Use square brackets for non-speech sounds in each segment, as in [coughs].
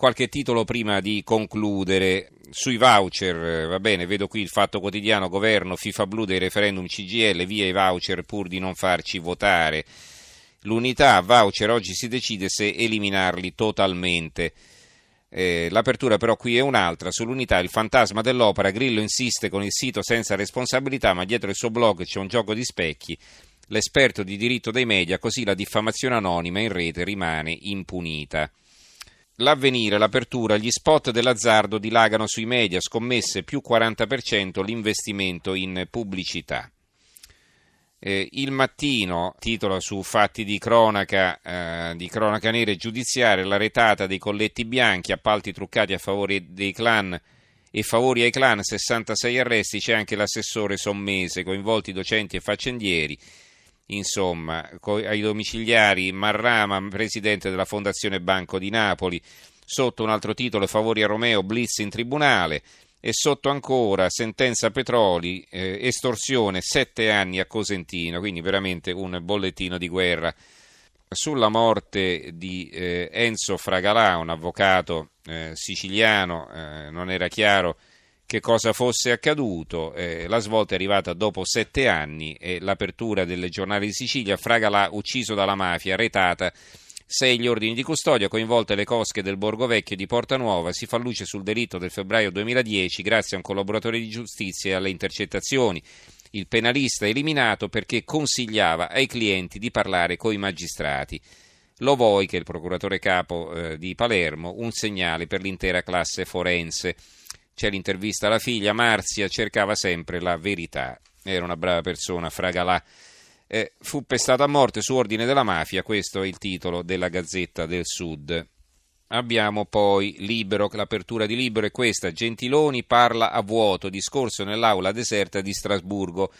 Qualche titolo prima di concludere. Sui voucher, va bene, vedo qui il fatto quotidiano, governo, FIFA blu dei referendum CGL, via i voucher pur di non farci votare. L'unità voucher oggi si decide se eliminarli totalmente. Eh, l'apertura però qui è un'altra, sull'unità il fantasma dell'opera, Grillo insiste con il sito senza responsabilità, ma dietro il suo blog c'è un gioco di specchi, l'esperto di diritto dei media, così la diffamazione anonima in rete rimane impunita. L'avvenire, l'apertura, gli spot dell'azzardo dilagano sui media, scommesse più 40% l'investimento in pubblicità. Eh, il mattino titola su fatti di cronaca, eh, di cronaca nera e giudiziaria, la retata dei colletti bianchi, appalti truccati a favore dei clan e favori ai clan, 66 arresti, c'è anche l'assessore Sommese, coinvolti docenti e faccendieri insomma, ai domiciliari Marrama, presidente della Fondazione Banco di Napoli, sotto un altro titolo Favori a Romeo, Blitz in tribunale e sotto ancora sentenza Petroli, eh, estorsione, sette anni a Cosentino, quindi veramente un bollettino di guerra. Sulla morte di eh, Enzo Fragalà, un avvocato eh, siciliano, eh, non era chiaro che cosa fosse accaduto. Eh, la svolta è arrivata dopo sette anni e l'apertura del giornale di Sicilia, Fragalà ucciso dalla mafia, retata. Sei gli ordini di custodia, coinvolte le cosche del Borgo Vecchio di Porta Nuova, si fa luce sul delitto del febbraio 2010 grazie a un collaboratore di giustizia e alle intercettazioni. Il penalista eliminato perché consigliava ai clienti di parlare coi magistrati. Lo vuoi che è il procuratore capo eh, di Palermo, un segnale per l'intera classe forense. C'è l'intervista alla figlia, Marzia cercava sempre la verità, era una brava persona, Fragalà. Eh, fu pestato a morte su ordine della mafia, questo è il titolo della Gazzetta del Sud. Abbiamo poi Libero, l'apertura di Libero è questa, Gentiloni parla a vuoto, discorso nell'aula deserta di Strasburgo.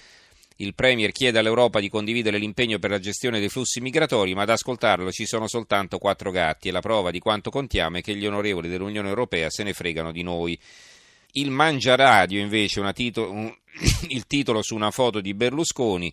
Il Premier chiede all'Europa di condividere l'impegno per la gestione dei flussi migratori, ma ad ascoltarlo ci sono soltanto quattro gatti e la prova di quanto contiamo è che gli onorevoli dell'Unione Europea se ne fregano di noi. Il Mangia Radio invece, titolo, un, [coughs] il titolo su una foto di Berlusconi.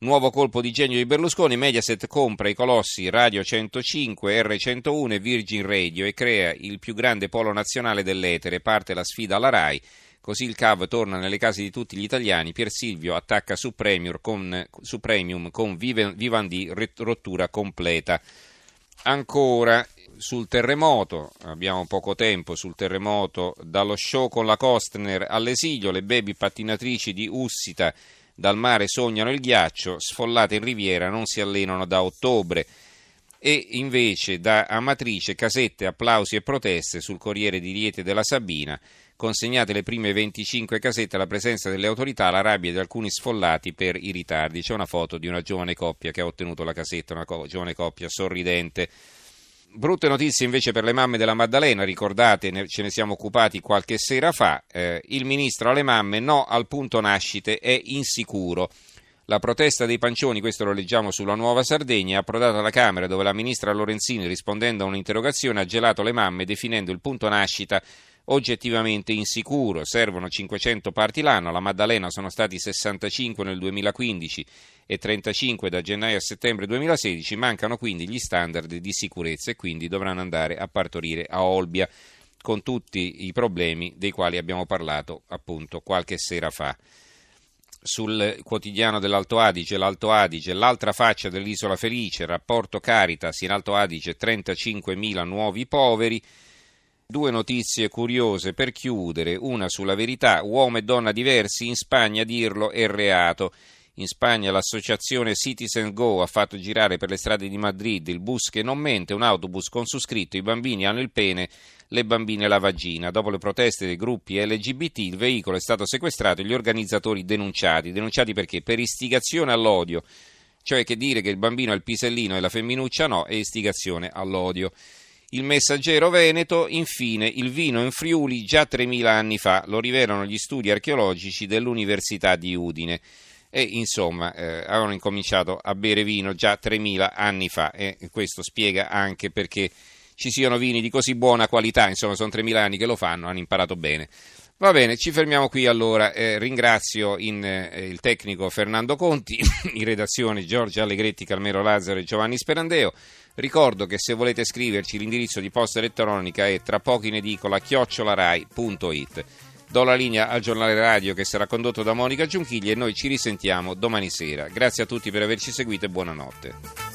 Nuovo colpo di genio di Berlusconi, Mediaset compra i colossi Radio 105, R101 e Virgin Radio e crea il più grande polo nazionale dell'etere. Parte la sfida alla RAI, così il CAV torna nelle case di tutti gli italiani. Pier Silvio attacca su Premium con, su Premium con Vivendi, rottura completa. Ancora sul terremoto, abbiamo poco tempo sul terremoto, dallo show con la Kostner all'esilio, le baby pattinatrici di Ussita dal mare sognano il ghiaccio, sfollate in riviera non si allenano da ottobre. E invece da Amatrice, casette, applausi e proteste sul Corriere di Riete della Sabina, consegnate le prime 25 casette alla presenza delle autorità, la rabbia di alcuni sfollati per i ritardi. C'è una foto di una giovane coppia che ha ottenuto la casetta, una giovane coppia sorridente. Brutte notizie invece per le mamme della Maddalena, ricordate, ce ne siamo occupati qualche sera fa, eh, il ministro alle mamme no al punto nascite, è insicuro. La protesta dei pancioni, questo lo leggiamo sulla Nuova Sardegna, è approdata alla Camera dove la ministra Lorenzini, rispondendo a un'interrogazione, ha gelato le mamme definendo il punto nascita oggettivamente insicuro. Servono 500 parti l'anno, la Maddalena sono stati 65 nel 2015 e 35 da gennaio a settembre 2016, mancano quindi gli standard di sicurezza e quindi dovranno andare a partorire a Olbia con tutti i problemi dei quali abbiamo parlato appunto qualche sera fa sul quotidiano dell'Alto Adige, l'Alto Adige, l'altra faccia dell'isola felice, rapporto Caritas in Alto Adige 35.000 nuovi poveri, Due notizie curiose per chiudere, una sulla verità, uomo e donna diversi, in Spagna dirlo è reato. In Spagna l'associazione Citizen Go ha fatto girare per le strade di Madrid il bus che non mente, un autobus con su scritto i bambini hanno il pene, le bambine la vagina. Dopo le proteste dei gruppi LGBT il veicolo è stato sequestrato e gli organizzatori denunciati. Denunciati perché? Per istigazione all'odio, cioè che dire che il bambino è il pisellino e la femminuccia no, è istigazione all'odio. Il messaggero veneto, infine, il vino in Friuli già 3.000 anni fa, lo rivelano gli studi archeologici dell'Università di Udine. E insomma, eh, avevano incominciato a bere vino già 3.000 anni fa e questo spiega anche perché ci siano vini di così buona qualità, insomma sono 3.000 anni che lo fanno, hanno imparato bene. Va bene, ci fermiamo qui allora. Eh, ringrazio in, eh, il tecnico Fernando Conti, [laughs] in redazione Giorgio Allegretti, Calmero Lazzaro e Giovanni Sperandeo. Ricordo che se volete scriverci l'indirizzo di posta elettronica è tra pochi in edicola chiocciolarai.it. Do la linea al giornale radio che sarà condotto da Monica Giunchigli e noi ci risentiamo domani sera. Grazie a tutti per averci seguito e buonanotte.